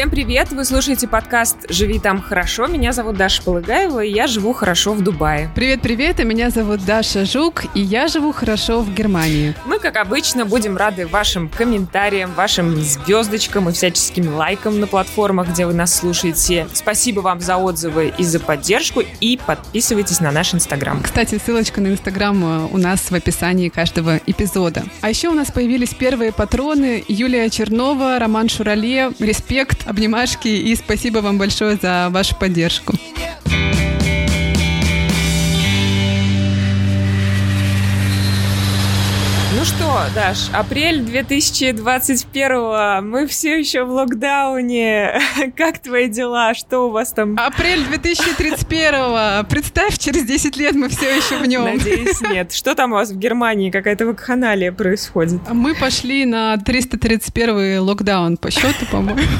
Всем привет! Вы слушаете подкаст «Живи там хорошо». Меня зовут Даша Полыгаева, и я живу хорошо в Дубае. Привет-привет! И меня зовут Даша Жук, и я живу хорошо в Германии. Мы, как обычно, будем рады вашим комментариям, вашим звездочкам и всяческим лайкам на платформах, где вы нас слушаете. Спасибо вам за отзывы и за поддержку, и подписывайтесь на наш Инстаграм. Кстати, ссылочка на Инстаграм э, у нас в описании каждого эпизода. А еще у нас появились первые патроны Юлия Чернова, Роман Шурале. Респект, обнимашки и спасибо вам большое за вашу поддержку. Ну что, Даш, апрель 2021 мы все еще в локдауне. Как твои дела? Что у вас там? Апрель 2031 Представь, через 10 лет мы все еще в нем. Надеюсь, нет. Что там у вас в Германии? Какая-то вакханалия происходит? Мы пошли на 331 локдаун по счету, по-моему.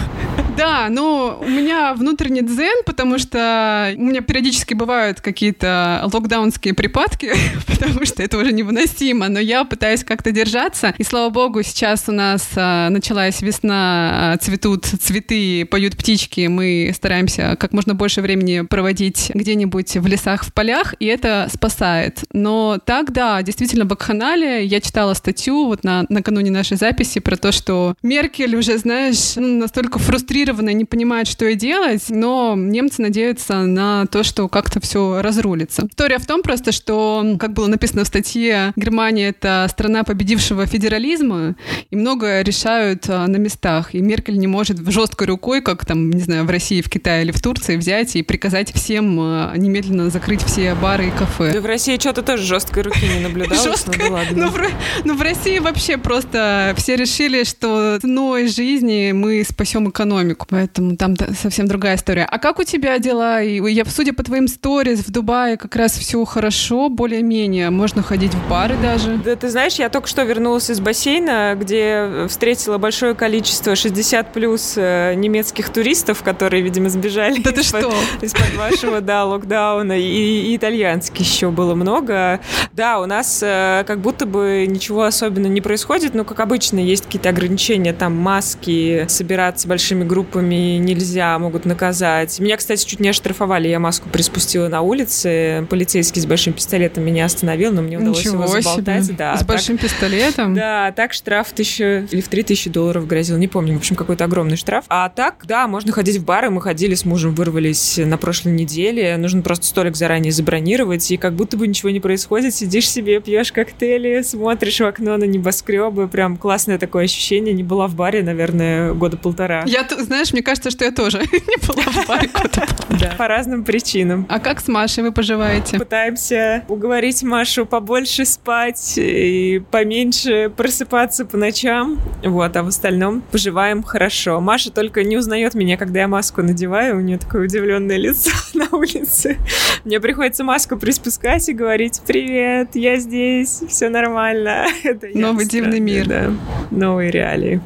Да, ну, у меня внутренний дзен, потому что у меня периодически бывают какие-то локдаунские припадки, потому что это уже невыносимо, но я пытаюсь как-то держаться. И слава богу, сейчас у нас а, началась весна, а, цветут цветы, поют птички. Мы стараемся как можно больше времени проводить где-нибудь в лесах, в полях, и это спасает. Но так, да, действительно, бакханалия. Я читала статью вот на, накануне нашей записи про то, что Меркель уже, знаешь, ну, настолько фрустрирована, не понимает, что и делать, но немцы надеются на то, что как-то все разрулится. История в том просто, что, как было написано в статье, Германия — это страна победившего федерализма, и многое решают а, на местах. И Меркель не может жесткой рукой, как там, не знаю, в России, в Китае или в Турции взять и приказать всем а, немедленно закрыть все бары и кафе. Да в России что-то тоже жесткой руки не наблюдалось. Жесткой? Ну, ладно. Ну, в, ну, в России вообще просто все решили, что ценой жизни мы спасем экономику. Поэтому там совсем другая история. А как у тебя дела? И я, судя по твоим сторис, в Дубае как раз все хорошо, более-менее. Можно ходить в бары даже. Да, ты знаешь, я только что вернулась из бассейна, где встретила большое количество 60 плюс э, немецких туристов, которые, видимо, сбежали да из-под вашего, да, локдауна. И, и итальянских еще было много. Да, у нас э, как будто бы ничего особенно не происходит, но, как обычно, есть какие-то ограничения, там, маски, собираться большими группами нельзя, могут наказать. Меня, кстати, чуть не оштрафовали, я маску приспустила на улице, полицейский с большим пистолетом меня остановил, но мне удалось Ничего его заболтать. Себе. Да, с большим пистолетом? Да, так штраф тысячу или в три тысячи долларов грозил, не помню, в общем, какой-то огромный штраф. А так, да, можно ходить в бары, мы ходили с мужем, вырвались на прошлой неделе, нужно просто столик заранее забронировать, и как будто бы ничего не происходит, сидишь себе, пьешь коктейли, смотришь в окно на небоскребы, прям классное такое ощущение, не была в баре, наверное, года полтора. Я, знаешь, мне кажется, что я тоже не была в баре года Да, по разным причинам. А как с Машей вы поживаете? Пытаемся уговорить Машу побольше спать и поменьше просыпаться по ночам. Вот, а в остальном поживаем хорошо. Маша только не узнает меня, когда я маску надеваю. У нее такое удивленное лицо на улице. Мне приходится маску приспускать и говорить «Привет, я здесь, все нормально». Это Новый дивный мир. Да, новые реалии.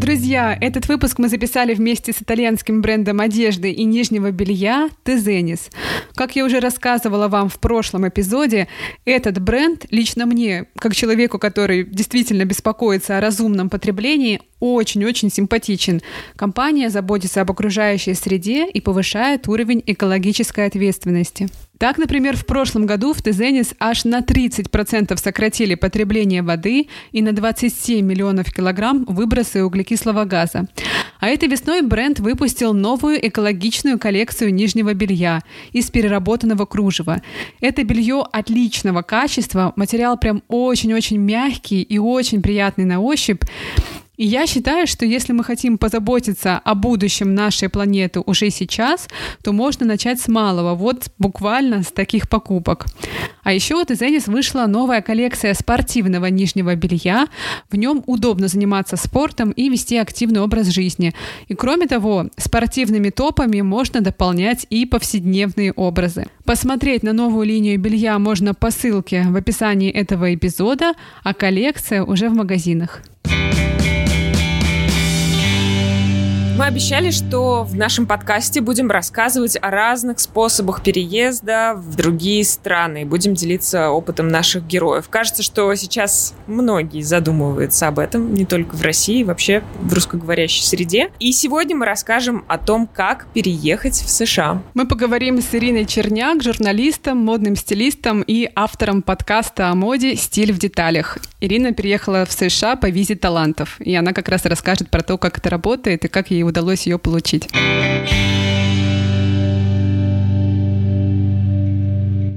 Друзья, этот выпуск мы записали вместе с итальянским брендом одежды и нижнего белья Тезенис. Как я уже рассказывала вам в прошлом эпизоде, этот бренд лично мне, как человеку, который действительно беспокоится о разумном потреблении, очень-очень симпатичен. Компания заботится об окружающей среде и повышает уровень экологической ответственности. Так, например, в прошлом году в Тезенис аж на 30% сократили потребление воды и на 27 миллионов килограмм выбросы углекислого газа. А этой весной бренд выпустил новую экологичную коллекцию нижнего белья из переработанного кружева. Это белье отличного качества, материал прям очень-очень мягкий и очень приятный на ощупь. И я считаю, что если мы хотим позаботиться о будущем нашей планеты уже сейчас, то можно начать с малого, вот буквально с таких покупок. А еще у Тезенис вышла новая коллекция спортивного нижнего белья. В нем удобно заниматься спортом и вести активный образ жизни. И кроме того, спортивными топами можно дополнять и повседневные образы. Посмотреть на новую линию белья можно по ссылке в описании этого эпизода, а коллекция уже в магазинах. Мы обещали, что в нашем подкасте будем рассказывать о разных способах переезда в другие страны. Будем делиться опытом наших героев. Кажется, что сейчас многие задумываются об этом, не только в России, вообще в русскоговорящей среде. И сегодня мы расскажем о том, как переехать в США. Мы поговорим с Ириной Черняк, журналистом, модным стилистом и автором подкаста о моде «Стиль в деталях». Ирина переехала в США по визе талантов, и она как раз расскажет про то, как это работает и как ей удалось ее получить.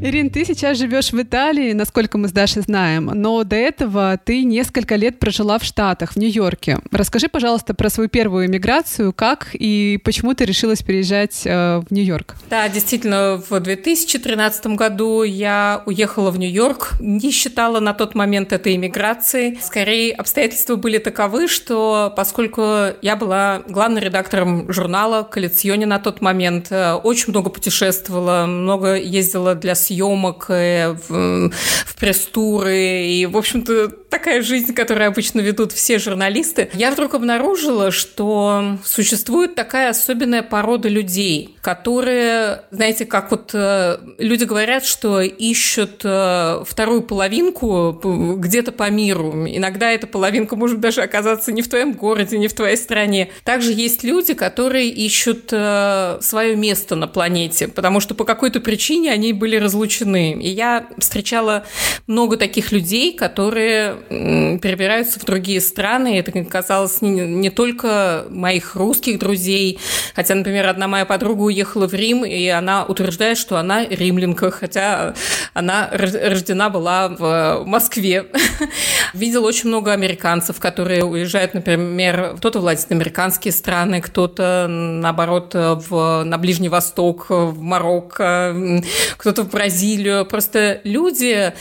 Ирин, ты сейчас живешь в Италии, насколько мы с Дашей знаем, но до этого ты несколько лет прожила в Штатах, в Нью-Йорке. Расскажи, пожалуйста, про свою первую эмиграцию, как и почему ты решилась переезжать э, в Нью-Йорк. Да, действительно, в 2013 году я уехала в Нью-Йорк. Не считала на тот момент этой эмиграции. Скорее, обстоятельства были таковы, что поскольку я была главным редактором журнала «Коллекционе» на тот момент, э, очень много путешествовала, много ездила для съемок съемок, э, в, в пресс-туры, и, в общем-то, такая жизнь, которую обычно ведут все журналисты. Я вдруг обнаружила, что существует такая особенная порода людей, которые, знаете, как вот э, люди говорят, что ищут э, вторую половинку где-то по миру. Иногда эта половинка может даже оказаться не в твоем городе, не в твоей стране. Также есть люди, которые ищут свое место на планете, потому что по какой-то причине они были разлучены. И я встречала много таких людей, которые перебираются в другие страны. Это казалось не, не только моих русских друзей, хотя, например, одна моя подруга уехала в Рим, и она утверждает, что она римлянка, хотя она рождена была в Москве. Видела очень много американцев, которые уезжают, например, кто-то в латиноамериканские страны, кто-то, наоборот, в, на Ближний Восток, в Марокко, кто-то в Бразилию Бразилию. Просто люди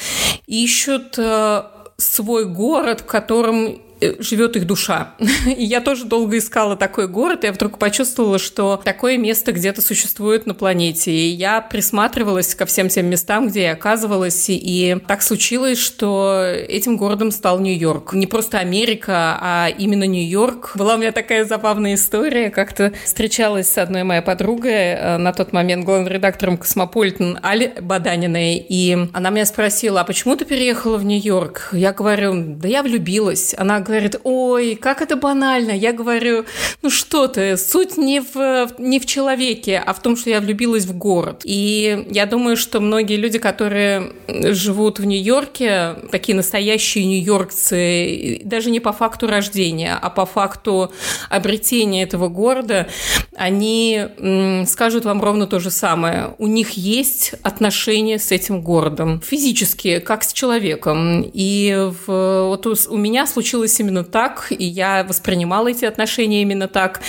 ищут э, свой город, в котором живет их душа. И я тоже долго искала такой город, и я вдруг почувствовала, что такое место где-то существует на планете. И я присматривалась ко всем тем местам, где я оказывалась, и так случилось, что этим городом стал Нью-Йорк. Не просто Америка, а именно Нью-Йорк. Была у меня такая забавная история. Как-то встречалась с одной моей подругой, э, на тот момент главным редактором Космополитен Али Баданиной, и она меня спросила, а почему ты переехала в Нью-Йорк? Я говорю, да я влюбилась. Она говорит, ой, как это банально. Я говорю, ну что ты, суть не в, не в человеке, а в том, что я влюбилась в город. И я думаю, что многие люди, которые живут в Нью-Йорке, такие настоящие нью-йоркцы, даже не по факту рождения, а по факту обретения этого города, они скажут вам ровно то же самое. У них есть отношения с этим городом, физически, как с человеком. И в, вот у меня случилось именно так, и я воспринимала эти отношения именно так.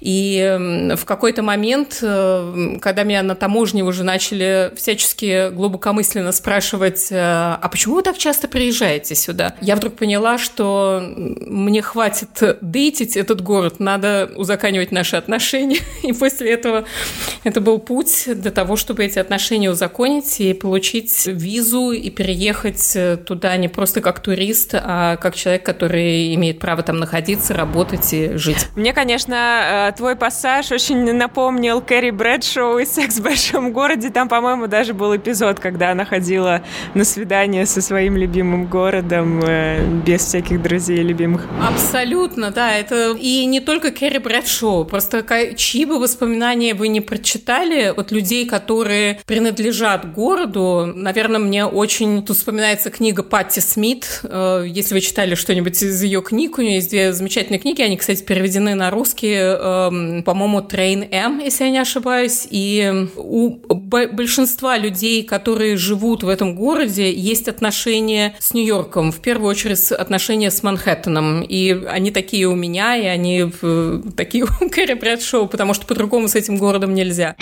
И в какой-то момент, э, когда меня на таможне уже начали всячески глубокомысленно спрашивать, э, а почему вы так часто приезжаете сюда? Я вдруг поняла, что мне хватит дейтить этот город, надо узаканивать наши отношения. И после этого это был путь для того, чтобы эти отношения узаконить и получить визу и переехать туда не просто как турист, а как человек, который имеет право там находиться, работать и жить. Мне, конечно, э, твой пассаж очень напомнил Кэрри Брэдшоу из «Секс в большом городе». Там, по-моему, даже был эпизод, когда она ходила на свидание со своим любимым городом э, без всяких друзей любимых. Абсолютно, да. Это и не только Кэрри Брэдшоу. Просто чьи бы воспоминания вы не прочитали от людей, которые принадлежат городу, наверное, мне очень... Тут вспоминается книга Патти Смит. Э, если вы читали что-нибудь из ее книг. У нее есть две замечательные книги. Они, кстати, переведены на русский, э, по-моему, Train M, если я не ошибаюсь. И у большинства людей, которые живут в этом городе, есть отношения с Нью-Йорком. В первую очередь отношения с Манхэттеном. И они такие у меня, и они такие у Кэрри Брэдшоу, потому что по-другому с этим городом нельзя.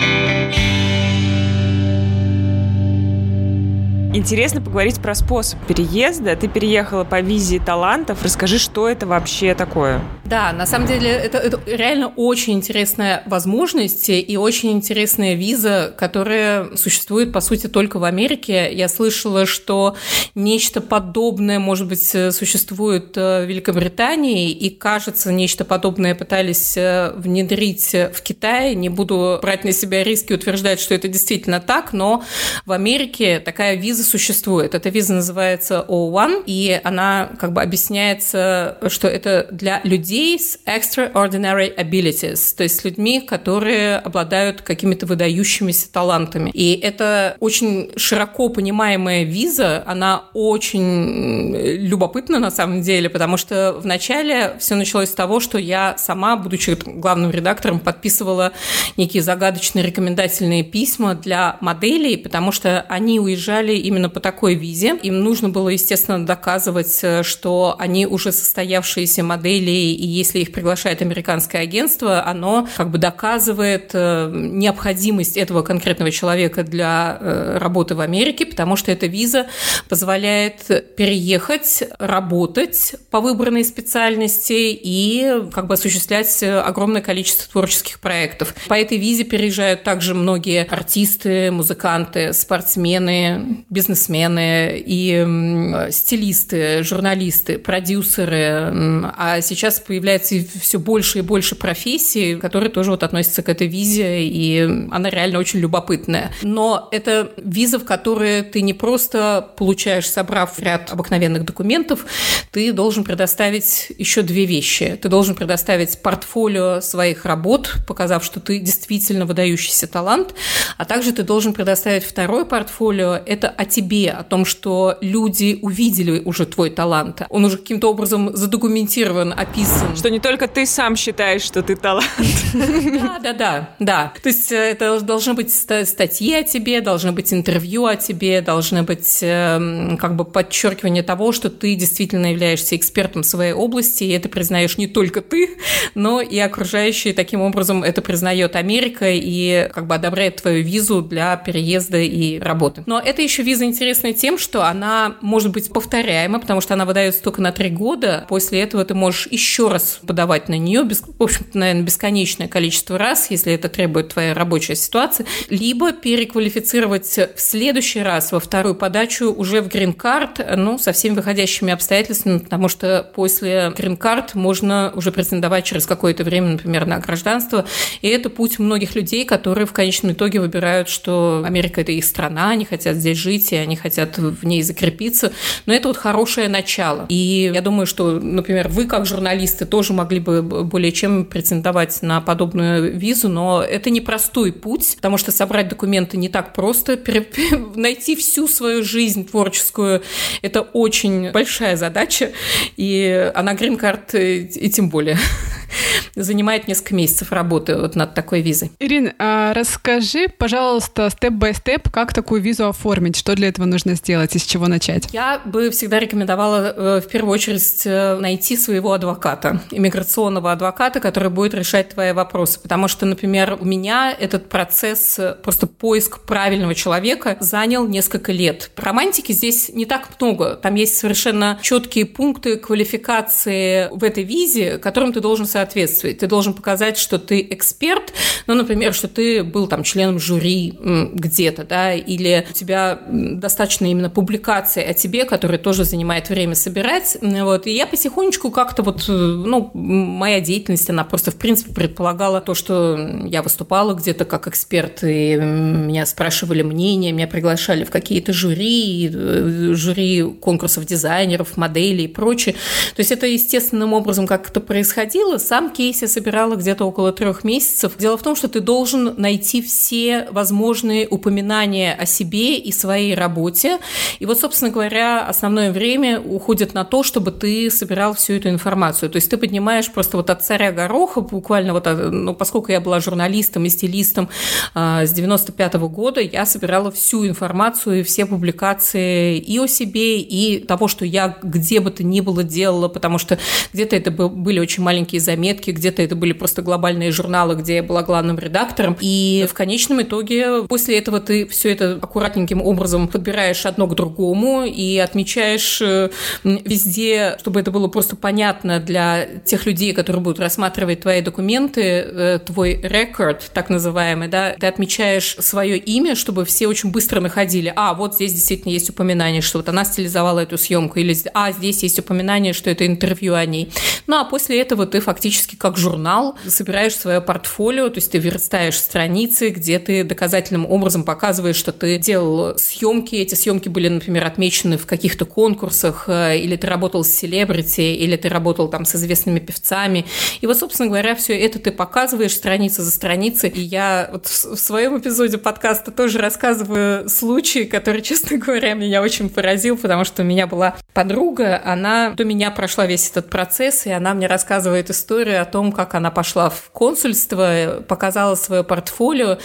Интересно поговорить про способ переезда. Ты переехала по визе талантов. Расскажи, что это вообще такое? Да, на самом деле это, это реально очень интересная возможность и очень интересная виза, которая существует, по сути, только в Америке. Я слышала, что нечто подобное, может быть, существует в Великобритании, и, кажется, нечто подобное пытались э, внедрить в Китае. Не буду брать на себя риски утверждать, что это действительно так, но в Америке такая виза существует. Эта виза называется O1, и она как бы объясняется, что это для людей с extraordinary abilities, то есть людьми, которые обладают какими-то выдающимися талантами. И это очень широко понимаемая виза, она очень любопытна на самом деле, потому что вначале все началось с того, что я сама, будучи главным редактором, подписывала некие загадочные рекомендательные письма для моделей, потому что они уезжали именно по такой визе. Им нужно было, естественно, доказывать, что они уже состоявшиеся модели, и если их приглашает американское агентство, оно как бы доказывает э, необходимость этого конкретного человека для э, работы в Америке, потому что эта виза позволяет переехать, работать по выбранной специальности и как бы осуществлять огромное количество творческих проектов. По этой визе переезжают также многие артисты, музыканты, спортсмены, бизнесмены и стилисты, журналисты, продюсеры. А сейчас появляется все больше и больше профессий, которые тоже вот относятся к этой визе, и она реально очень любопытная. Но это виза, в которой ты не просто получаешь, собрав ряд обыкновенных документов, ты должен предоставить еще две вещи. Ты должен предоставить портфолио своих работ, показав, что ты действительно выдающийся талант, а также ты должен предоставить второе портфолио, это о тебе, о том, что люди увидели уже твой талант. Он уже каким-то образом задокументирован, описан. Что не только ты сам считаешь, что ты талант. Да, да, да, да. То есть э, это должны быть статьи о тебе, должны быть интервью о тебе, должны быть эм, как бы подчеркивание того, что ты действительно являешься экспертом своей области, и это признаешь не только ты, но и окружающие. Таким образом, это признает Америка и как бы одобряет твою визу для переезда и работы. Но это еще виза интересная тем, что она может быть повторяема, потому что она выдается только на три года. После этого ты можешь еще раз подавать на нее, без, в общем-то, наверное, бесконечное количество раз, если это требует твоя рабочая ситуация, либо переквалифицировать в следующий раз во вторую подачу уже в грин-карт, ну, со всеми выходящими обстоятельствами, потому что после грин-карт можно уже претендовать через какое-то время, например, на гражданство, и это путь многих людей, которые в конечном итоге выбирают, что Америка – это их страна, они хотят здесь жить, и они хотят в ней закрепиться, но это вот хорошее начало. И я думаю, что, например, вы как журналисты тоже могли бы более чем претендовать на подобную визу, но это непростой путь, потому что собрать документы не так просто, найти всю свою жизнь творческую – это очень большая задача, и она грин-карт и тем более занимает несколько месяцев работы вот над такой визой. Ирина, а расскажи, пожалуйста, степ-бай-степ, как такую визу оформить, что для этого нужно сделать и с чего начать? Я бы всегда рекомендовала э, в первую очередь э, найти своего адвоката, иммиграционного адвоката, который будет решать твои вопросы, потому что, например, у меня этот процесс, э, просто поиск правильного человека занял несколько лет. Романтики здесь не так много, там есть совершенно четкие пункты квалификации в этой визе, которым ты должен соответствовать. Ты должен показать, что ты эксперт, ну, например, что ты был там членом жюри где-то, да, или у тебя достаточно именно публикации о тебе, которые тоже занимает время собирать, вот, и я потихонечку как-то вот, э, ну, моя деятельность, она просто, в принципе, предполагала то, что я выступала где-то как эксперт, и меня спрашивали мнение, меня приглашали в какие-то жюри, э, жюри конкурсов дизайнеров, моделей и прочее. То есть это естественным образом как это происходило. Сам кейс я собирала где-то около трех месяцев. Дело в том, что ты должен найти все возможные упоминания о себе и своей работе. И вот, собственно говоря, основное время уходит на то, чтобы ты собирал всю эту информацию. То есть ты поднимаешь просто вот от царя гороха, буквально вот, ну, поскольку я была журналистом и стилистом э, с 95 -го года, я собирала всю информацию и все публикации и о себе, и того, что я где бы то ни было делала, потому что где-то это были очень маленькие заметки, заметки, где-то это были просто глобальные журналы, где я была главным редактором. И в конечном итоге после этого ты все это аккуратненьким образом подбираешь одно к другому и отмечаешь э, везде, чтобы это было просто понятно для тех людей, которые будут рассматривать твои документы, э, твой рекорд, так называемый, да, ты отмечаешь свое имя, чтобы все очень быстро находили, а, вот здесь действительно есть упоминание, что вот она стилизовала эту съемку, или, а, здесь есть упоминание, что это интервью о ней. Ну, а после этого ты фактически как журнал собираешь свое портфолио, то есть ты верстаешь страницы, где ты доказательным образом показываешь, что ты делал съемки, эти съемки были, например, отмечены в каких-то конкурсах, э, или ты работал с селебрити, или ты работал там с известными певцами. И вот, собственно говоря, все это ты показываешь страница за страницей. И я вот в своем эпизоде подкаста тоже рассказываю случай, который, честно говоря, меня очень поразил, потому что у меня была подруга, она до меня прошла весь этот процесс, и она мне рассказывает историю о том, как она пошла в консульство, показала свое портфолио,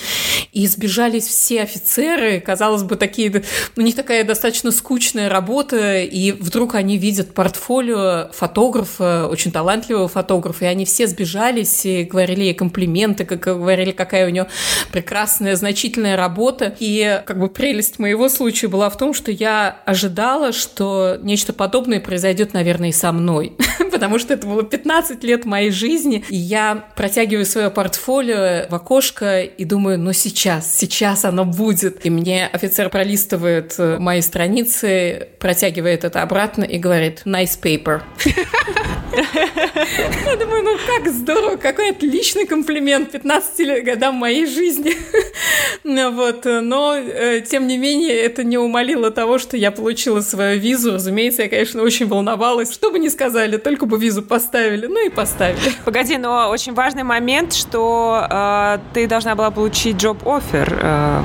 и сбежались все офицеры, казалось бы, такие, у них такая достаточно скучная работа, и вдруг они видят портфолио фотографа, очень талантливого фотографа, и они все сбежались и говорили ей комплименты, как говорили, какая у нее прекрасная, значительная работа. И как бы прелесть моего случая была в том, что я ожидала, что нечто подобное произойдет, наверное, и со мной. Потому что это было 15 лет моей жизни. И я протягиваю свое портфолио в окошко и думаю, ну сейчас, сейчас оно будет. И мне офицер пролистывает э, мои страницы, протягивает это обратно и говорит «nice paper». Я думаю, ну как здорово, какой отличный комплимент 15 годам моей жизни. Вот, но, э, тем не менее, это не умолило того, что я получила свою визу. Разумеется, я, конечно, очень волновалась. Что бы ни сказали, только бы визу поставили. Ну и поставили. Погоди, но очень важный момент, что э, ты должна была получить джоб-офер э,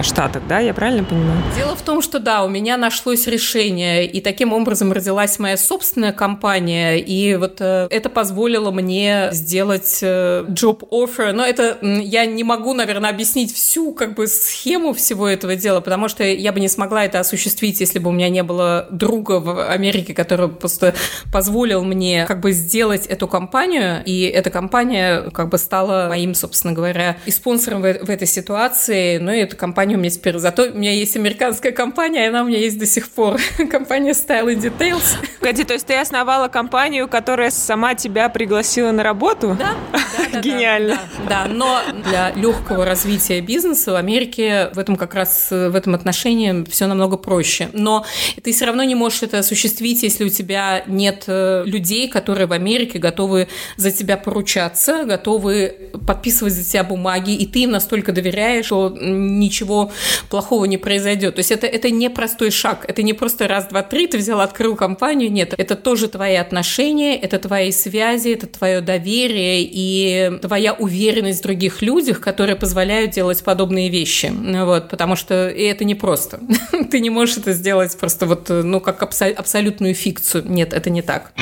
в Штатах, да? Я правильно понимаю? Дело в том, что да, у меня нашлось решение, и таким образом родилась моя собственная компания, и вот э, это позволило мне сделать э, job-offer. Но это я не могу, наверное, объяснить всю как бы схему всего этого дела, потому что я бы не смогла это осуществить, если бы у меня не было друга в Америке, который просто позволил мне как бы сделать эту компанию, и эта компания как бы стала моим, собственно говоря, и спонсором в, в этой ситуации. Ну и эта компания у меня теперь... Зато у меня есть американская компания, и она у меня есть до сих пор. компания Style and Details. Погоди, то есть ты основала компанию, которая сама тебя пригласила на работу? Да, да, да. Гениально. Да, да, но для легкого развития бизнеса в Америке в этом как раз в этом отношении все намного проще. Но ты все равно не можешь это осуществить, если у тебя нет э, людей, которые в Америке готовы за тебя поручаться, готовы подписывать за тебя бумаги, и ты им настолько доверяешь, что ничего плохого не произойдет. То есть это, это не простой шаг, это не просто раз, два, три, ты взял, открыл компанию, нет, это тоже твои отношения, это твои связи, это твое доверие и твоя уверенность в других людях, которые позволяют делать подобные вещи. Вот, потому что это не просто. Ты не можешь это сделать просто вот, ну, как абсолютную фикцию. Нет, это не так.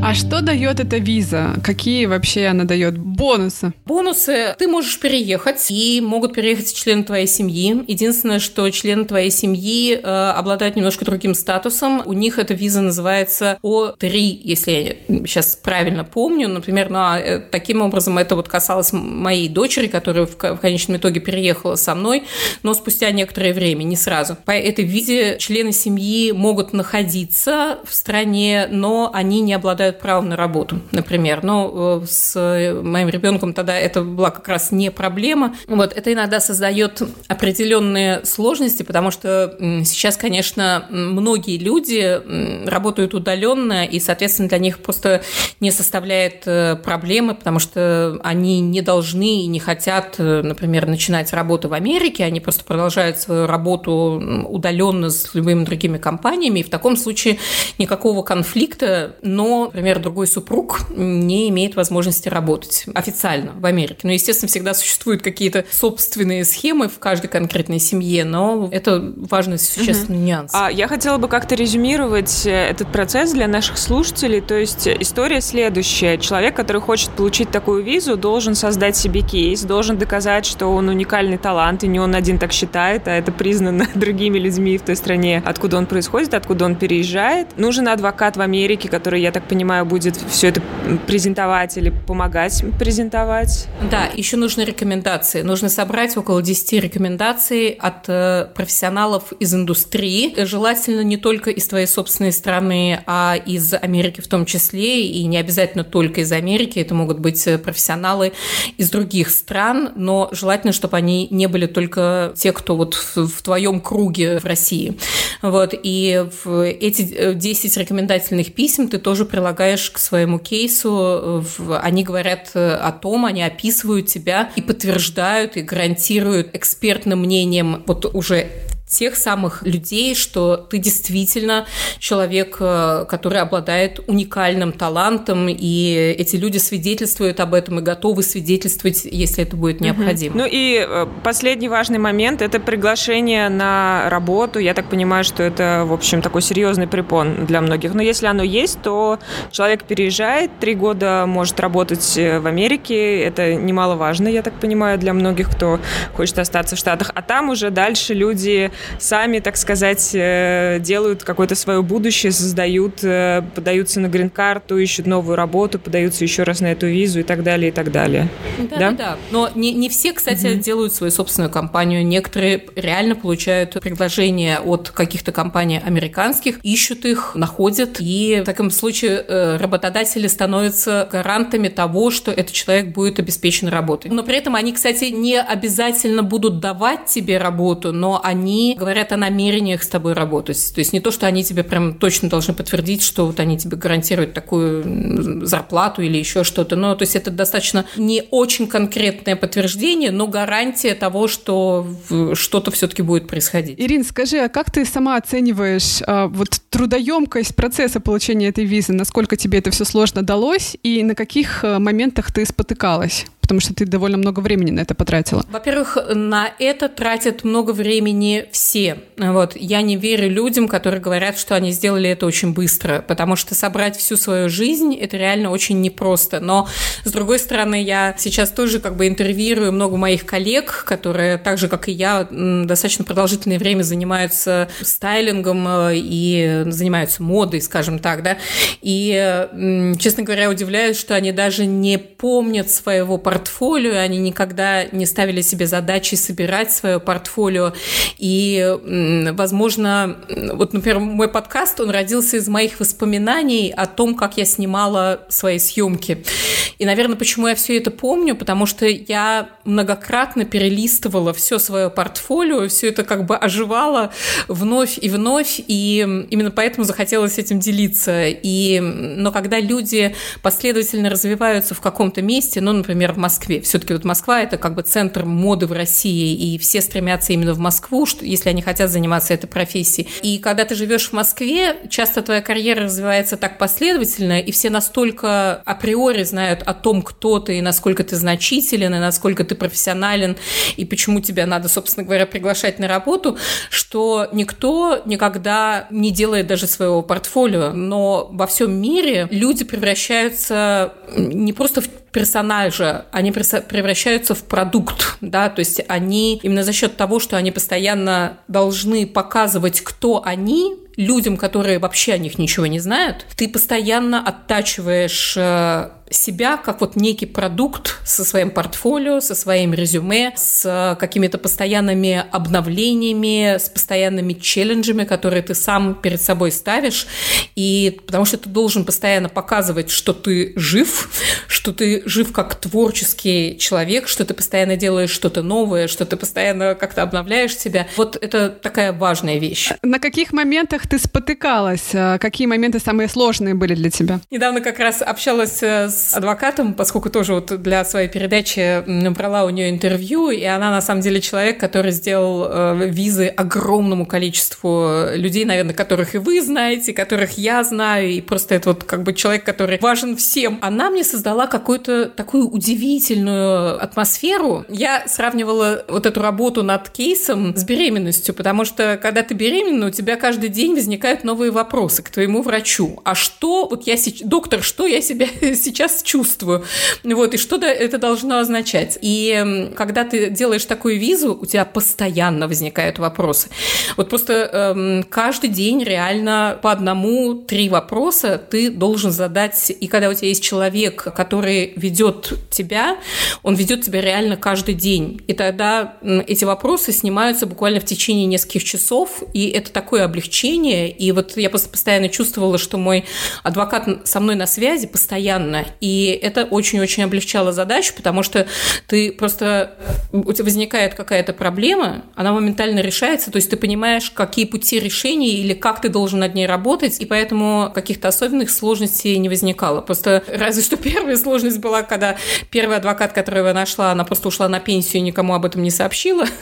А что дает эта виза? Какие вообще она дает бонусы? Бонусы. Ты можешь переехать, и могут переехать члены твоей семьи. Единственное, что члены твоей семьи э, обладают немножко другим статусом. У них эта виза называется О3, если я сейчас правильно помню. Например, ну, а, э, таким образом это вот касалось моей дочери, которая в, в конечном итоге переехала со мной, но спустя некоторое время, не сразу. По этой визе члены семьи могут находиться в стране, но они не обладают обладают правом на работу, например. Но э, с моим ребенком тогда это была как раз не проблема. Вот, это иногда создает определенные сложности, потому что сейчас, конечно, многие люди работают удаленно, и, соответственно, для них просто не составляет э, проблемы, потому что они не должны и не хотят, э, например, начинать работу в Америке, они просто продолжают свою работу удаленно с любыми другими компаниями, и в таком случае никакого конфликта, но например, другой супруг не имеет возможности работать официально в Америке. Но, естественно, всегда существуют какие-то собственные схемы в каждой конкретной семье, но это важный существенный угу. нюанс. А я хотела бы как-то резюмировать э, этот процесс для наших слушателей. То есть история следующая. Человек, который хочет получить такую визу, должен создать себе кейс, должен доказать, что он уникальный талант, и не он один так считает, а это признано другими людьми в той стране, откуда он происходит, откуда он переезжает. Нужен адвокат в Америке, который, я так понимаю, понимаю, будет все это презентовать или помогать презентовать. Да, еще нужны рекомендации. Нужно собрать около 10 рекомендаций от э, профессионалов из индустрии. Желательно не только из твоей собственной страны, а из Америки в том числе, и не обязательно только из Америки. Это могут быть э, профессионалы из других стран, но желательно, чтобы они не были только те, кто вот в, твоем круге в России. Вот, и в эти 10 э, рекомендательных писем ты тоже прилагаешь к своему кейсу. Они говорят э, о том, они описывают тебя и подтверждают, и гарантируют экспертным мнением вот уже тех самых людей, что ты действительно человек, э, который обладает уникальным талантом, и эти люди свидетельствуют об этом и готовы свидетельствовать, если это будет необходимо. Угу. Ну и э, последний важный момент – это приглашение на работу. Я так понимаю, что это, в общем, такой серьезный препон для многих. Но если оно есть, то человек переезжает, три года может работать э, в Америке. Это немаловажно, я так понимаю, для многих, кто хочет остаться в Штатах. А там уже дальше люди сами, так сказать, э, делают какое-то свое будущее, создают, э, подаются на грин-карту, ищут новую работу, подаются еще раз на эту визу и так далее, и так далее. Да, да, да. Но не, не все, кстати, mm-hmm. делают свою собственную компанию. Некоторые реально получают приглашения от каких-то компаний американских, ищут их, находят, и в таком случае э, работодатели становятся гарантами того, что этот человек будет обеспечен работой. Но при этом они, кстати, не обязательно будут давать тебе работу, но они говорят о намерениях с тобой работать. То есть не то, что они тебе прям точно должны подтвердить, что вот они тебе гарантируют такую зарплату или еще что-то. Но то есть это достаточно не очень конкретное подтверждение, но гарантия того, что что-то все-таки будет происходить. Ирин, скажи, а как ты сама оцениваешь а, вот трудоемкость процесса получения этой визы? Насколько тебе это все сложно далось и на каких а, моментах ты спотыкалась? Потому что ты довольно много времени на это потратила. Во-первых, на это тратят много времени все. Вот. Я не верю людям, которые говорят, что они сделали это очень быстро, потому что собрать всю свою жизнь – это реально очень непросто. Но, с другой стороны, я сейчас тоже как бы интервьюирую много моих коллег, которые так же, как и я, достаточно продолжительное время занимаются стайлингом э, и занимаются модой, скажем так, да. И, честно говоря, удивляюсь, что они даже не помнят своего портфеля портфолио, они никогда не ставили себе задачи собирать свое портфолио. И, возможно, вот, например, мой подкаст, он родился из моих воспоминаний о том, как я снимала свои съемки. И, наверное, почему я все это помню, потому что я многократно перелистывала все свое портфолио, все это как бы оживало вновь и вновь, и именно поэтому захотелось этим делиться. И, но когда люди последовательно развиваются в каком-то месте, ну, например, в Москве. Все-таки вот Москва – это как бы центр моды в России, и все стремятся именно в Москву, что, если они хотят заниматься этой профессией. И когда ты живешь в Москве, часто твоя карьера развивается так последовательно, и все настолько априори знают о том, кто ты, и насколько ты значителен, и насколько ты профессионален, и почему тебя надо, собственно говоря, приглашать на работу, что никто никогда не делает даже своего портфолио. Но во всем мире люди превращаются не просто в персонажа, они превращаются в продукт, да, то есть они именно за счет того, что они постоянно должны показывать, кто они, людям, которые вообще о них ничего не знают, ты постоянно оттачиваешь э, себя как вот некий продукт со своим портфолио, со своим резюме, с какими-то постоянными обновлениями, с постоянными челленджами, которые ты сам перед собой ставишь. И потому что ты должен постоянно показывать, что ты жив, что ты жив как творческий человек, что ты постоянно делаешь что-то новое, что ты постоянно как-то обновляешь себя. Вот это такая важная вещь. На каких моментах ты спотыкалась? Какие моменты самые сложные были для тебя? Недавно как раз общалась с с адвокатом, поскольку тоже вот для своей передачи брала у нее интервью, и она на самом деле человек, который сделал э, визы огромному количеству людей, наверное, которых и вы знаете, которых я знаю, и просто это вот как бы человек, который важен всем. Она мне создала какую-то такую удивительную атмосферу. Я сравнивала вот эту работу над кейсом с беременностью, потому что когда ты беременна, у тебя каждый день возникают новые вопросы к твоему врачу. А что вот я сейчас... Доктор, что я себя сейчас чувствую. Вот, и что это должно означать? И когда ты делаешь такую визу, у тебя постоянно возникают вопросы. Вот просто эм, каждый день реально по одному-три вопроса ты должен задать. И когда у тебя есть человек, который ведет тебя, он ведет тебя реально каждый день. И тогда эти вопросы снимаются буквально в течение нескольких часов, и это такое облегчение. И вот я просто постоянно чувствовала, что мой адвокат со мной на связи постоянно, и это очень-очень облегчало задачу, потому что ты просто у тебя возникает какая-то проблема, она моментально решается, то есть ты понимаешь, какие пути решения или как ты должен над ней работать, и поэтому каких-то особенных сложностей не возникало. Просто разве что первая сложность была, когда первый адвокат, которого я нашла, она просто ушла на пенсию и никому об этом не сообщила.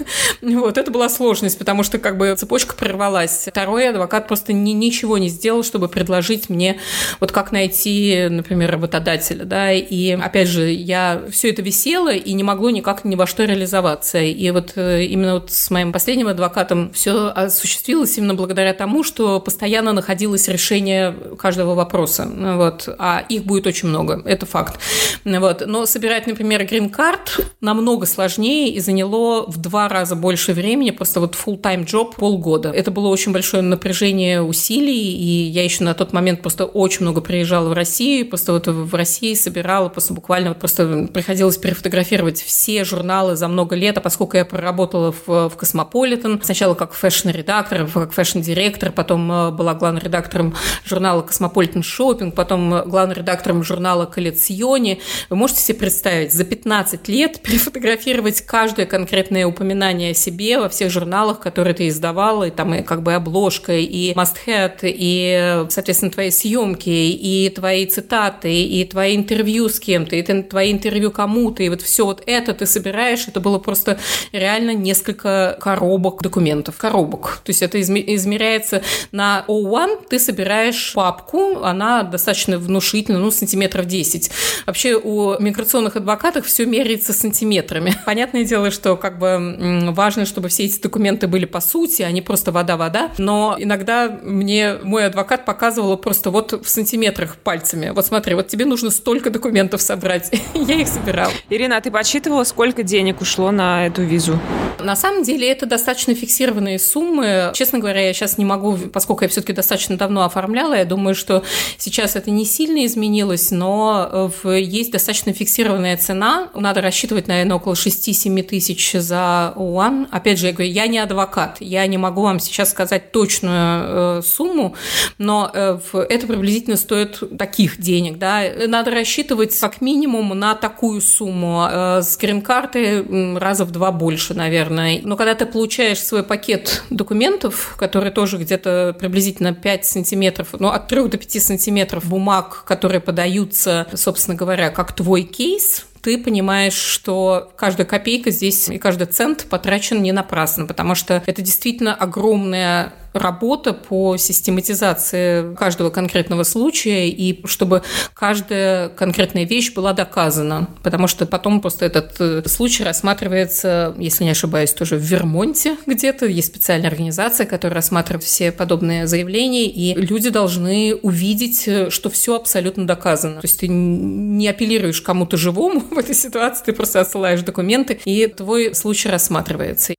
Вот, это была сложность, потому что как бы цепочка прервалась. Второй адвокат просто ни, ничего не сделал, чтобы предложить мне вот как найти, например, работодателя, да, и опять же, я все это висела и не могло никак ни во что реализоваться. И вот э, именно вот с моим последним адвокатом все осуществилось именно благодаря тому, что постоянно находилось решение каждого вопроса, вот, а их будет очень много, это факт. Вот. Но собирать, например, грин-карт намного сложнее и заняло в два раза больше времени, просто вот full-time job полгода. Это было очень большое напряжение усилий, и я еще на тот момент просто очень много приезжала в Россию, просто вот в России собирала, просто буквально вот просто приходилось перефотографировать все журналы за много лет, а поскольку я проработала в, в Космополитен, сначала как fashion-редактор, как fashion-директор, потом э, была главным редактором журнала Cosmopolitan Shopping, потом главным редактором журнала Collezioni. Вы можете себе представить, за 15 лет перефотографировать каждое конкретное упоминание о себе во всех журналах, которые ты издавала, и там и как бы обложка, и must-have, и, соответственно, твои съемки, и твои цитаты, и твои интервью с кем-то, и твои интервью кому-то, и вот все вот это ты собираешь, это было просто реально несколько коробок документов, коробок. То есть это измеряется на O1, ты собираешь папку, она достаточно внушительная, ну, сантиметров 10. Вообще у миграционных адвокатов все меряется сантиметрами. Понятное дело, что как бы важно, чтобы все эти документы были по сути, а не просто вода-вода. Но иногда мне мой адвокат показывал просто вот в сантиметрах пальцами. Вот смотри, вот тебе нужно столько документов собрать. Я их собирал. Ирина, а ты подсчитывала, сколько денег ушло на эту визу? На самом деле это достаточно фиксированные суммы. Честно говоря, я сейчас не могу, поскольку я все-таки достаточно давно оформляла, я думаю, что сейчас это не сильно изменилось, но есть достаточно фиксированная цена. Надо рассчитывать, наверное, около 6-7 тысяч за УАН. Опять же, я говорю, я не адвокат, я не могу вам сейчас сказать точную э, сумму, но э, это приблизительно стоит таких денег. Да? Надо рассчитывать как минимум на такую сумму. Э, с грин-карты раза в два больше, наверное. Но когда ты получаешь свой пакет документов, который тоже где-то приблизительно 5 сантиметров, ну, от 3 до 5 сантиметров бумаг, которые подаются, собственно говоря, как твой кейс, ты понимаешь, что каждая копейка здесь и каждый цент потрачен не напрасно, потому что это действительно огромная работа по систематизации каждого конкретного случая и чтобы каждая конкретная вещь была доказана, потому что потом просто этот э, случай рассматривается, если не ошибаюсь, тоже в Вермонте где-то, есть специальная организация, которая рассматривает все подобные заявления, и люди должны увидеть, э, что все абсолютно доказано. То есть ты не апеллируешь кому-то живому в этой ситуации, ты просто отсылаешь документы, и твой случай рассматривается.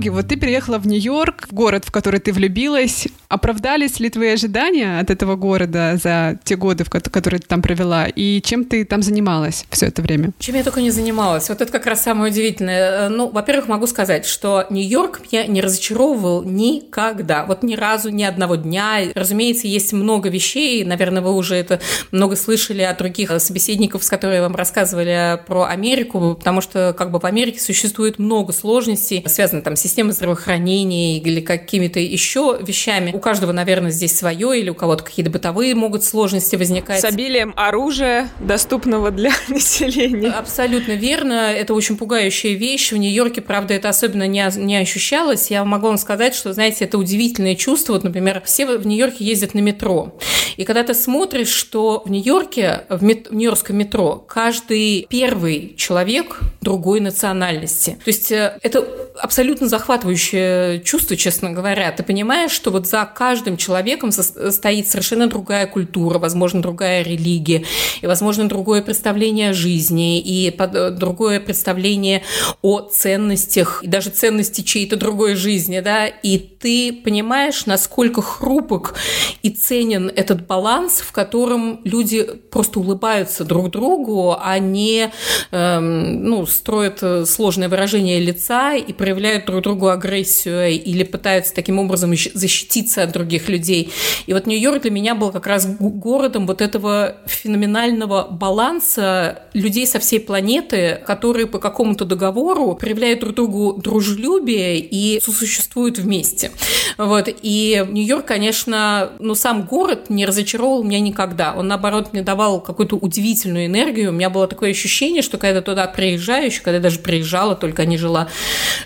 Итоге, вот ты переехала в Нью-Йорк, в город, в который ты влюбилась. Оправдались ли твои ожидания от этого города за те годы, которые ты там провела? И чем ты там занималась все это время? Чем я только не занималась. Вот это как раз самое удивительное. Э, ну, во-первых, могу сказать, что Нью-Йорк меня не разочаровывал никогда. Вот ни разу, ни одного дня. Разумеется, есть много вещей. Наверное, вы уже это много слышали от других собеседников, с которыми вам рассказывали про Америку, потому что как бы в Америке существует много сложностей, связанных там с системой здравоохранения или какими-то еще вещами. У каждого, наверное, здесь свое, или у кого-то какие-то бытовые могут сложности возникать. С обилием оружия, доступного для населения. Абсолютно верно. Это очень пугающая вещь. В Нью-Йорке, правда, это особенно не, не ощущалось. Я могу вам сказать, что, знаете, это удивительное чувство. Вот, например, все в Нью-Йорке ездят на метро. И когда ты смотришь, что в Нью-Йорке, в, мет- в нью-йоркском метро, каждый первый человек другой национальности. То есть э, это абсолютно захватывающее чувство, честно говоря. Ты понимаешь, что вот за каждым человеком стоит совершенно другая культура, возможно, другая религия, и, возможно, другое представление о жизни, и э, другое представление о ценностях, и даже ценности чьей-то другой жизни, да, и ты понимаешь, насколько хрупок и ценен этот баланс, в котором люди просто улыбаются друг другу, а не эм, ну, строят сложное выражение лица и проявляют друг другу агрессию или пытаются таким образом защититься от других людей. И вот Нью-Йорк для меня был как раз городом вот этого феноменального баланса людей со всей планеты, которые по какому-то договору проявляют друг другу дружелюбие и сосуществуют вместе. Вот. И Нью-Йорк, конечно, ну, сам город не разочаровал меня никогда. Он, наоборот, мне давал какую-то удивительную энергию. У меня было такое ощущение, что когда туда приезжаю, еще когда я даже приезжала, только не жила,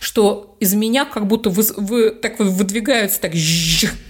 что из меня как будто вы, вы, так выдвигаются так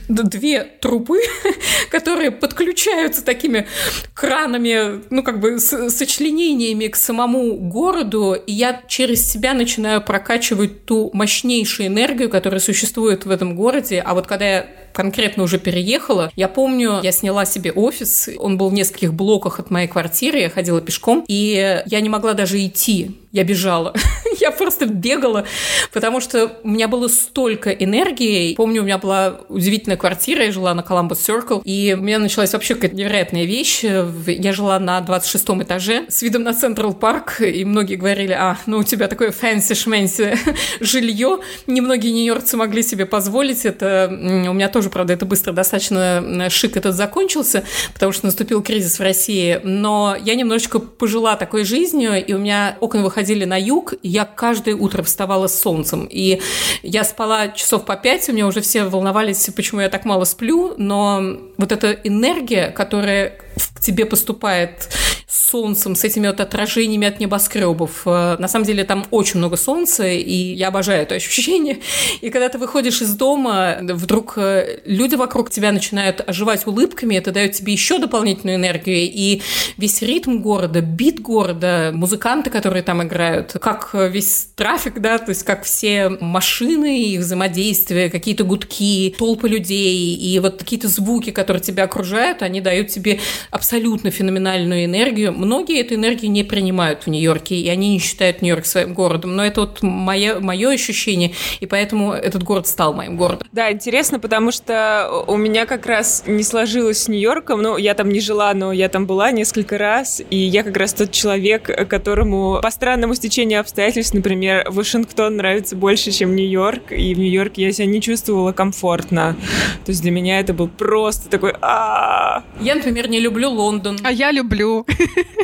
две трубы, которые подключаются такими кранами, ну, как бы с, сочленениями к самому городу, и я через себя начинаю прокачивать ту мощнейшую энергию, которая существует в этом городе. А вот когда я конкретно уже переехала. Я помню, я сняла себе офис, он был в нескольких блоках от моей квартиры, я ходила пешком, и я не могла даже идти, я бежала. я просто бегала, потому что у меня было столько энергии. Помню, у меня была удивительная квартира, я жила на Columbus Circle, и у меня началась вообще какая-то невероятная вещь. Я жила на 26 этаже с видом на Central Park, и многие говорили, а, ну у тебя такое fancy-shmancy жилье. Немногие нью-йоркцы могли себе позволить это. У меня тоже правда, это быстро достаточно шик этот закончился, потому что наступил кризис в России, но я немножечко пожила такой жизнью, и у меня окна выходили на юг, и я каждое утро вставала с солнцем, и я спала часов по пять, у меня уже все волновались, почему я так мало сплю, но вот эта энергия, которая к тебе поступает солнцем, с этими вот отражениями от небоскребов. Э, на самом деле там очень много солнца, и я обожаю это ощущение. И когда ты выходишь из дома, вдруг э, люди вокруг тебя начинают оживать улыбками, это дает тебе еще дополнительную энергию, и весь ритм города, бит города, музыканты, которые там играют, как весь трафик, да, то есть как все машины, их взаимодействие, какие-то гудки, толпы людей, и вот какие-то звуки, которые тебя окружают, они дают тебе абсолютно феноменальную энергию. Многие эту энергию не принимают в Нью-Йорке, и они не считают Нью-Йорк своим городом. Но это вот мое, мое ощущение, и поэтому этот город стал моим городом. Да, интересно, потому что у меня как раз не сложилось с Нью-Йорком. Ну, я там не жила, но я там была несколько раз, и я как раз тот человек, которому по странному стечению обстоятельств, например, Вашингтон нравится больше, чем Нью-Йорк, и в Нью-Йорке я себя не чувствовала комфортно. То есть для меня это был просто такой... Я, например, не люблю Лондон. А я люблю.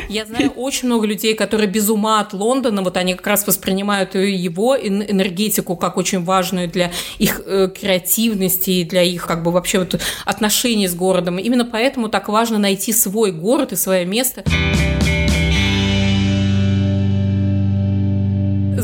Я знаю очень много людей, которые без ума от Лондона, вот они как раз воспринимают его энергетику как очень важную для их э, креативности и для их как бы вообще вот отношений с городом. Именно поэтому так важно найти свой город и свое место.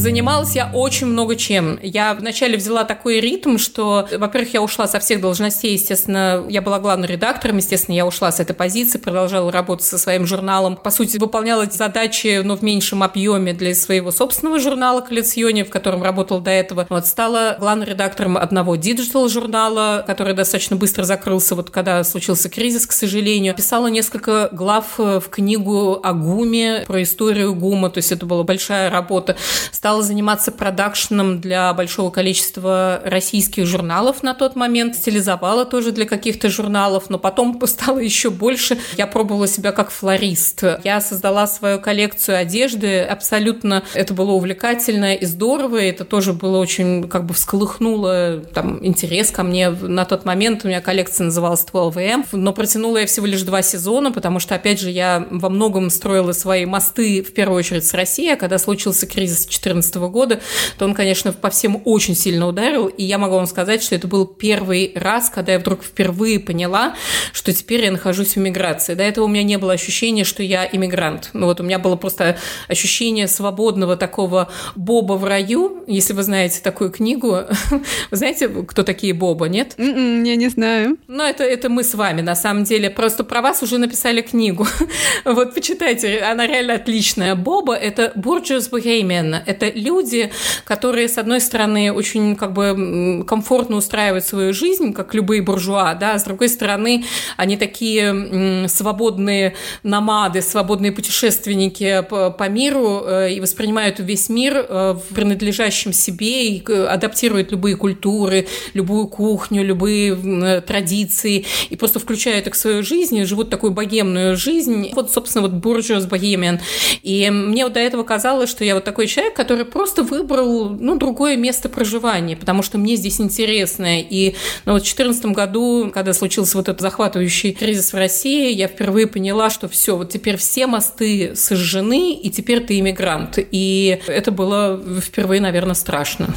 Занималась я очень много чем. Я вначале взяла такой ритм, что, во-первых, я ушла со всех должностей, естественно, я была главным редактором, естественно, я ушла с этой позиции, продолжала работать со своим журналом. По сути, выполняла задачи, но в меньшем объеме для своего собственного журнала «Коллекционе», в котором работала до этого. Вот, стала главным редактором одного диджитал-журнала, который достаточно быстро закрылся, вот когда случился кризис, к сожалению. Писала несколько глав в книгу о ГУМе, про историю ГУМа, то есть это была большая работа. Стала стала заниматься продакшеном для большого количества российских журналов на тот момент, стилизовала тоже для каких-то журналов, но потом стало еще больше. Я пробовала себя как флорист. Я создала свою коллекцию одежды, абсолютно это было увлекательно и здорово, это тоже было очень, как бы всколыхнуло там интерес ко мне. На тот момент у меня коллекция называлась 12M, но протянула я всего лишь два сезона, потому что, опять же, я во многом строила свои мосты, в первую очередь, с Россией, а когда случился кризис 14 2014 года, то он, конечно, по всем очень сильно ударил. И я могу вам сказать, что это был первый раз, когда я вдруг впервые поняла, что теперь я нахожусь в миграции. До этого у меня не было ощущения, что я иммигрант. Ну, вот у меня было просто ощущение свободного такого Боба в раю, если вы знаете такую книгу. Вы знаете, кто такие Боба, нет? Mm-mm, м-м, я не знаю. Ну, это, это мы с вами, на самом деле. Просто про вас уже написали книгу. вот почитайте, она реально отличная. Боба – это Бурджиус Bohemian. Это люди, которые, с одной стороны, очень как бы комфортно устраивают свою жизнь, как любые буржуа, да, а с другой стороны, они такие свободные намады, свободные путешественники по, по миру э, и воспринимают весь мир э, в принадлежащем себе и адаптируют любые культуры, любую кухню, любые э, традиции и просто включают их в свою жизнь и живут такую богемную жизнь. Вот, собственно, вот буржуаз богемен. И мне вот до этого казалось, что я вот такой человек, который просто выбрал, ну, другое место проживания, потому что мне здесь интересно. И ну, вот в 2014 году, когда случился вот этот захватывающий кризис в России, я впервые поняла, что все, вот теперь все мосты сожжены, и теперь ты иммигрант. И это было впервые, наверное, страшно.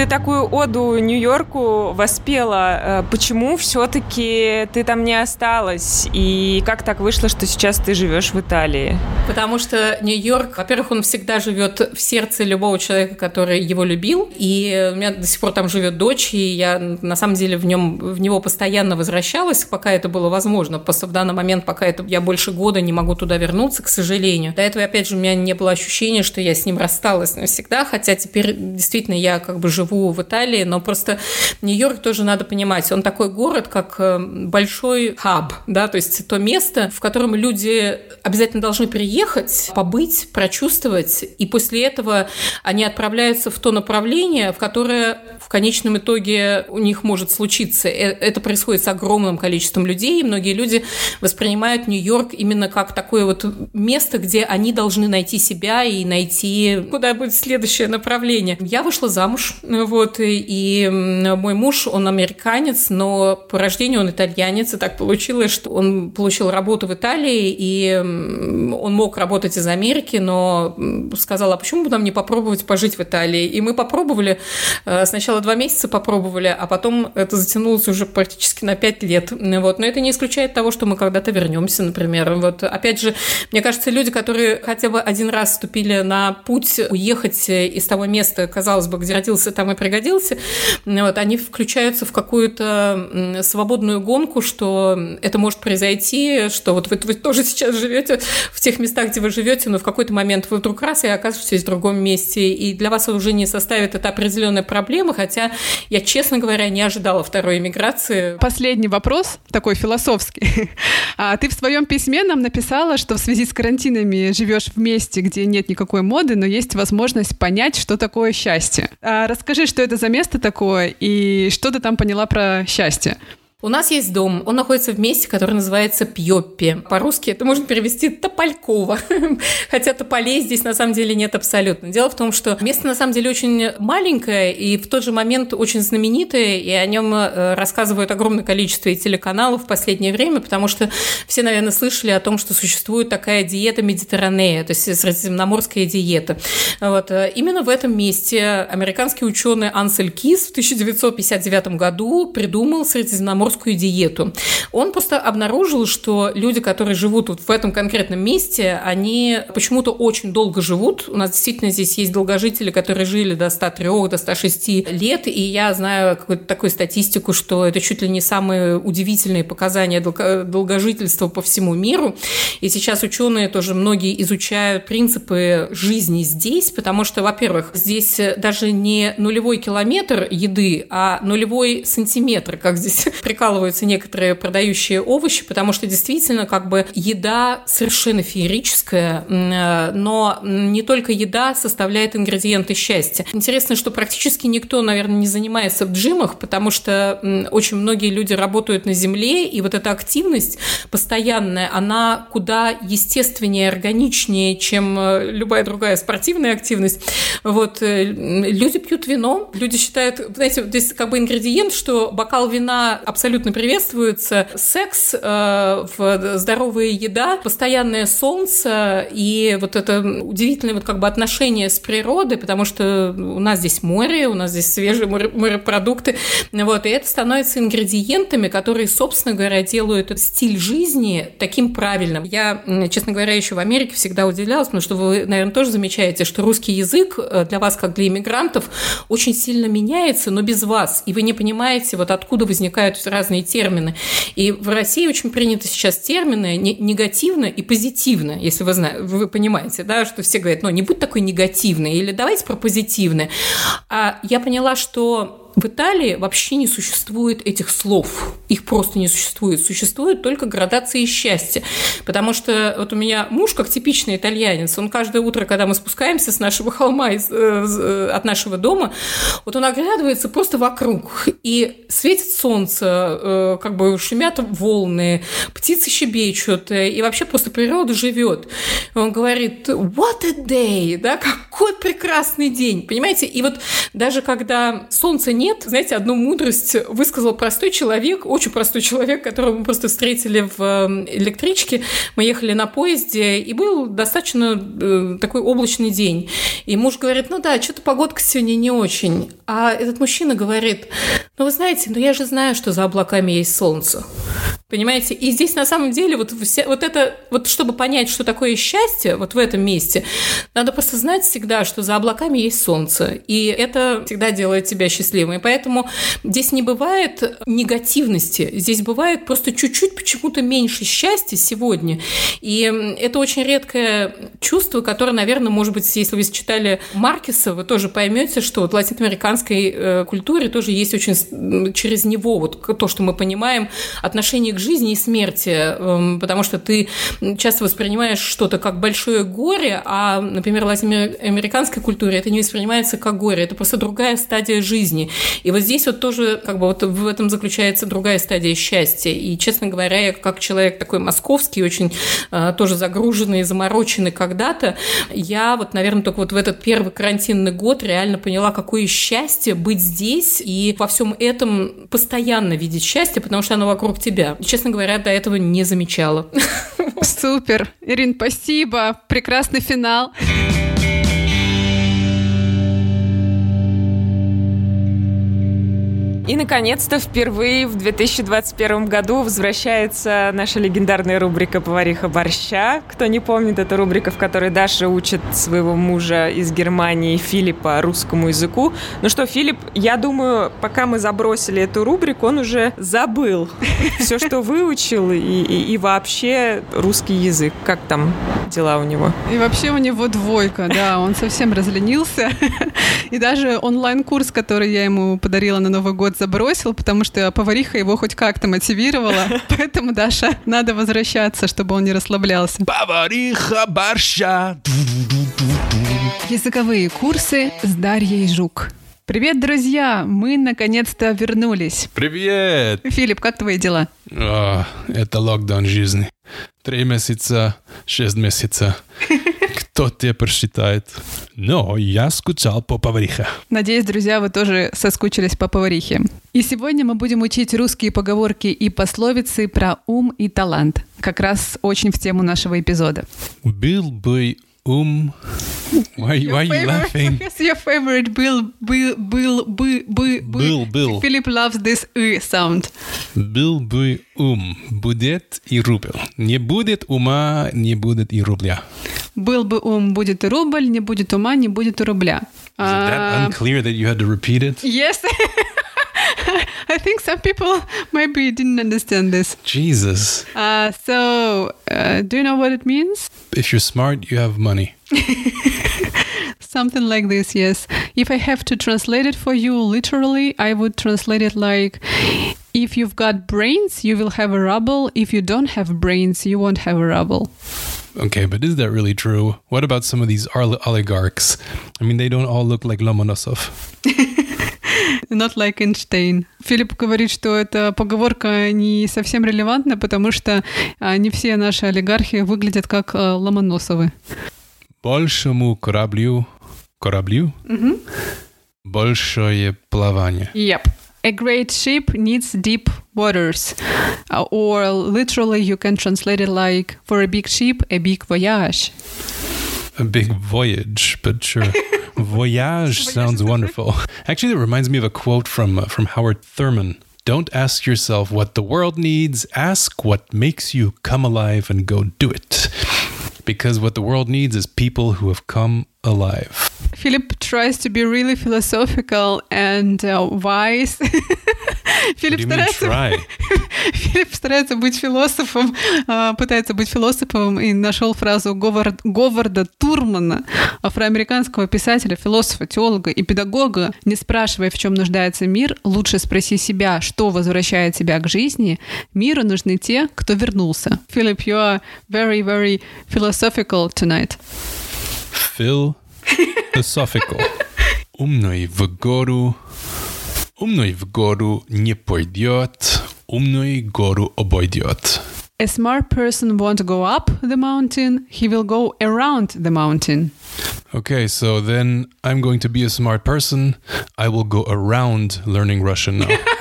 Ты такую оду Нью-Йорку воспела. Э, почему все-таки ты там не осталась? И как так вышло, что сейчас ты живешь в Италии? Потому что Нью-Йорк, во-первых, он всегда живет в сердце любого человека, который его любил. И у меня до сих пор там живет дочь, и я на самом деле в нем в него постоянно возвращалась, пока это было возможно. Просто в данный момент, пока это я больше года не могу туда вернуться, к сожалению. До этого, опять же, у меня не было ощущения, что я с ним рассталась навсегда, хотя теперь действительно я как бы живу живу в Италии, но просто Нью-Йорк тоже надо понимать, он такой город, как э, большой хаб, да, то есть то место, в котором люди обязательно должны приехать, побыть, прочувствовать, и после этого они отправляются в то направление, в которое в конечном итоге у них может случиться. Э, это происходит с огромным количеством людей, и многие люди воспринимают Нью-Йорк именно как такое вот место, где они должны найти себя и найти, куда будет следующее направление. Я вышла замуж вот, и мой муж, он американец, но по рождению он итальянец, и так получилось, что он получил работу в Италии, и он мог работать из Америки, но сказал, а почему бы нам не попробовать пожить в Италии? И мы попробовали, э, сначала два месяца попробовали, а потом это затянулось уже практически на пять лет. Вот. Но это не исключает того, что мы когда-то вернемся, например. Вот. Опять же, мне кажется, люди, которые хотя бы один раз ступили на путь уехать из того места, казалось бы, где родился, там и пригодился, вот, они включаются в какую-то свободную гонку, что это может произойти, что вот вы, вы тоже сейчас живете в тех местах, где вы живете, но в какой-то момент вы вдруг раз и окажетесь в другом месте, и для вас уже не составит это определенная проблема, хотя я, честно говоря, не ожидала второй иммиграции. Последний вопрос, такой философский. А ты в своем письме нам написала, что в связи с карантинами живешь в месте, где нет никакой моды, но есть возможность понять, что такое счастье. А расскажи Расскажи, что это за место такое и что ты там поняла про счастье? У нас есть дом, он находится в месте, которое называется Пьоппи. По-русски это можно перевести Тополькова, хотя тополей здесь на самом деле нет абсолютно. Дело в том, что место на самом деле очень маленькое и в тот же момент очень знаменитое, и о нем э, рассказывают огромное количество и телеканалов в последнее время, потому что все, наверное, слышали о том, что существует такая диета Медитерранея, то есть средиземноморская диета. Вот. Э, именно в этом месте американский ученый Ансель Кис в 1959 году придумал средиземноморскую жесткую диету. Он просто обнаружил, что люди, которые живут вот в этом конкретном месте, они почему-то очень долго живут. У нас действительно здесь есть долгожители, которые жили до 103, до 106 лет, и я знаю какую-то такую статистику, что это чуть ли не самые удивительные показания долгожительства по всему миру. И сейчас ученые тоже многие изучают принципы жизни здесь, потому что, во-первых, здесь даже не нулевой километр еды, а нулевой сантиметр, как здесь прикалываются некоторые продающие овощи, потому что действительно как бы еда совершенно феерическая, э, но не только еда составляет ингредиенты счастья. Интересно, что практически никто, наверное, не занимается в джимах, потому что очень многие люди работают на земле, и вот эта активность постоянная, она куда естественнее, органичнее, чем э, любая другая спортивная активность. Вот э, люди пьют вино, люди считают, знаете, здесь как бы ингредиент, что бокал вина абсолютно абсолютно приветствуются. Секс, э, здоровая еда, постоянное солнце и вот это удивительное вот как бы отношение с природой, потому что у нас здесь море, у нас здесь свежие морепродукты, вот, и это становится ингредиентами, которые, собственно говоря, делают стиль жизни таким правильным. Я, честно говоря, еще в Америке всегда удивлялась, потому что вы, наверное, тоже замечаете, что русский язык э, для вас, как для иммигрантов, очень сильно меняется, но без вас, и вы не понимаете, вот откуда возникают разные термины. И в России очень приняты сейчас термины негативно и позитивно, если вы, знаете, вы понимаете, да, что все говорят, ну, не будь такой негативный, или давайте про позитивное. А я поняла, что в Италии вообще не существует этих слов. Их просто не существует. Существует только градации счастья. Потому что вот у меня муж, как типичный итальянец, он каждое утро, когда мы спускаемся с нашего холма, из, э, от нашего дома, вот он оглядывается просто вокруг. И светит солнце, э, как бы шумят волны, птицы щебечут, э, и вообще просто природа живет. Он говорит, what a day, да, какой прекрасный день, понимаете? И вот даже когда солнце нет. Знаете, одну мудрость высказал простой человек, очень простой человек, которого мы просто встретили в эм, электричке. Мы ехали на поезде, и был достаточно э, такой облачный день. И муж говорит, ну да, что-то погодка сегодня не очень. А этот мужчина говорит, ну вы знаете, ну я же знаю, что за облаками есть солнце. Понимаете? И здесь на самом деле вот, вся, вот это, вот чтобы понять, что такое счастье, вот в этом месте, надо просто знать всегда, что за облаками есть солнце. И это всегда делает тебя счастливым. И поэтому здесь не бывает негативности. Здесь бывает просто чуть-чуть почему-то меньше счастья сегодня. И это очень редкое чувство, которое, наверное, может быть, если вы читали Маркеса, вы тоже поймете, что вот в латиноамериканской э, культуре тоже есть очень через него вот то, что мы понимаем, отношение к жизни и смерти, эм, потому что ты часто воспринимаешь что-то как большое горе, а, например, в латиноамериканской культуре это не воспринимается как горе, это просто другая стадия жизни. И вот здесь вот тоже как бы вот в этом заключается другая стадия счастья. И, честно говоря, я как человек такой московский, очень э, тоже загруженный, замороченный когда-то, я вот, наверное, только вот в этот первый карантинный год реально поняла, какое счастье быть здесь и во всем этом постоянно видеть счастье, потому что оно вокруг тебя честно говоря, до этого не замечала. Супер. Ирин, спасибо. Прекрасный финал. И, наконец-то, впервые в 2021 году возвращается наша легендарная рубрика «Повариха борща». Кто не помнит, это рубрика, в которой Даша учит своего мужа из Германии Филиппа русскому языку. Ну что, Филипп, я думаю, пока мы забросили эту рубрику, он уже забыл все, что выучил, и, и, и вообще русский язык. Как там дела у него? И вообще у него двойка, да, он совсем разленился. И даже онлайн-курс, который я ему подарила на Новый год, забросил, потому что повариха его хоть как-то мотивировала. Поэтому, Даша, надо возвращаться, чтобы он не расслаблялся. Повариха борща. Языковые курсы с Дарьей Жук. Привет, друзья! Мы наконец-то вернулись. Привет! Филипп, как твои дела? О, это локдаун жизни. Три месяца, шесть месяцев. Кто тебе просчитает? Но я скучал по поварихе. Надеюсь, друзья, вы тоже соскучились по поварихе. И сегодня мы будем учить русские поговорки и пословицы про ум и талант. Как раз очень в тему нашего эпизода. Был бы ум. Why, why are you laughing? It's your favorite Bill, Bill, Bill, Bill, Bill, Bill, Bill. Philip loves this «ы» sound. Был бы ум, будет и рубль. Не будет ума, не будет и рубля. Был бы ум, будет и рубль, не будет ума, не будет и рубля. Is it that unclear that you had to repeat it? Yes. I think some people maybe didn't understand this. Jesus. Uh, so, uh, do you know what it means? If you're smart, you have money. Something like this, yes. If I have to translate it for you literally, I would translate it like if you've got brains, you will have a rubble. If you don't have brains, you won't have a rubble. Okay, but is that really true? What about some of these oligarchs? I mean, they don't all look like Lomonosov. Not like Einstein. Филипп говорит, что эта поговорка не совсем релевантна, потому что не все наши олигархи выглядят как Ломоносовы. Большему кораблю... Кораблю? Mm-hmm. Большое плавание. Yep. A great ship needs deep waters. Uh, or literally, you can translate it like for a big ship, a big voyage. A big voyage, but sure. Voyage sounds wonderful. Actually, that reminds me of a quote from uh, from Howard Thurman. Don't ask yourself what the world needs. Ask what makes you come alive and go do it. Because what the world needs is people who have come alive. Philip tries to be really philosophical and uh, wise. Mean try? Филипп старается быть философом, а, пытается быть философом и нашел фразу Говард, Говарда Турмана, афроамериканского писателя, философа, теолога и педагога. Не спрашивая, в чем нуждается мир, лучше спроси себя, что возвращает тебя к жизни. Миру нужны те, кто вернулся. Philip, you are very, very philosophical tonight. Philosophical. Умный в гору umnoj goru nie. Um a smart person won't go up the mountain, he will go around the mountain. Okay, so then I'm going to be a smart person. I will go around learning Russian now.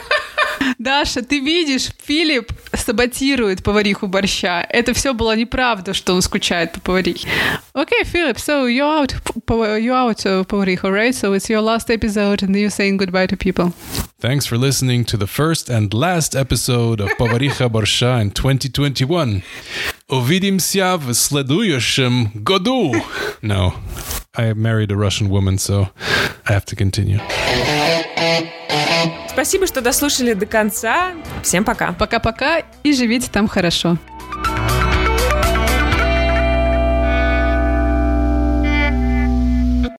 Даша, ты видишь, Филипп саботирует повариху борща. Это все было неправда, что он скучает по поварихе. Okay, Philip, so you're out, you're out of повариха, right? So it's your last episode and you're saying goodbye to people. Thanks for listening to the first and last episode of Повариха борща in 2021. Увидимся в следующем году. No, I married a Russian woman, so I have to continue. Спасибо, что дослушали до конца. Всем пока. Пока-пока и живите там хорошо.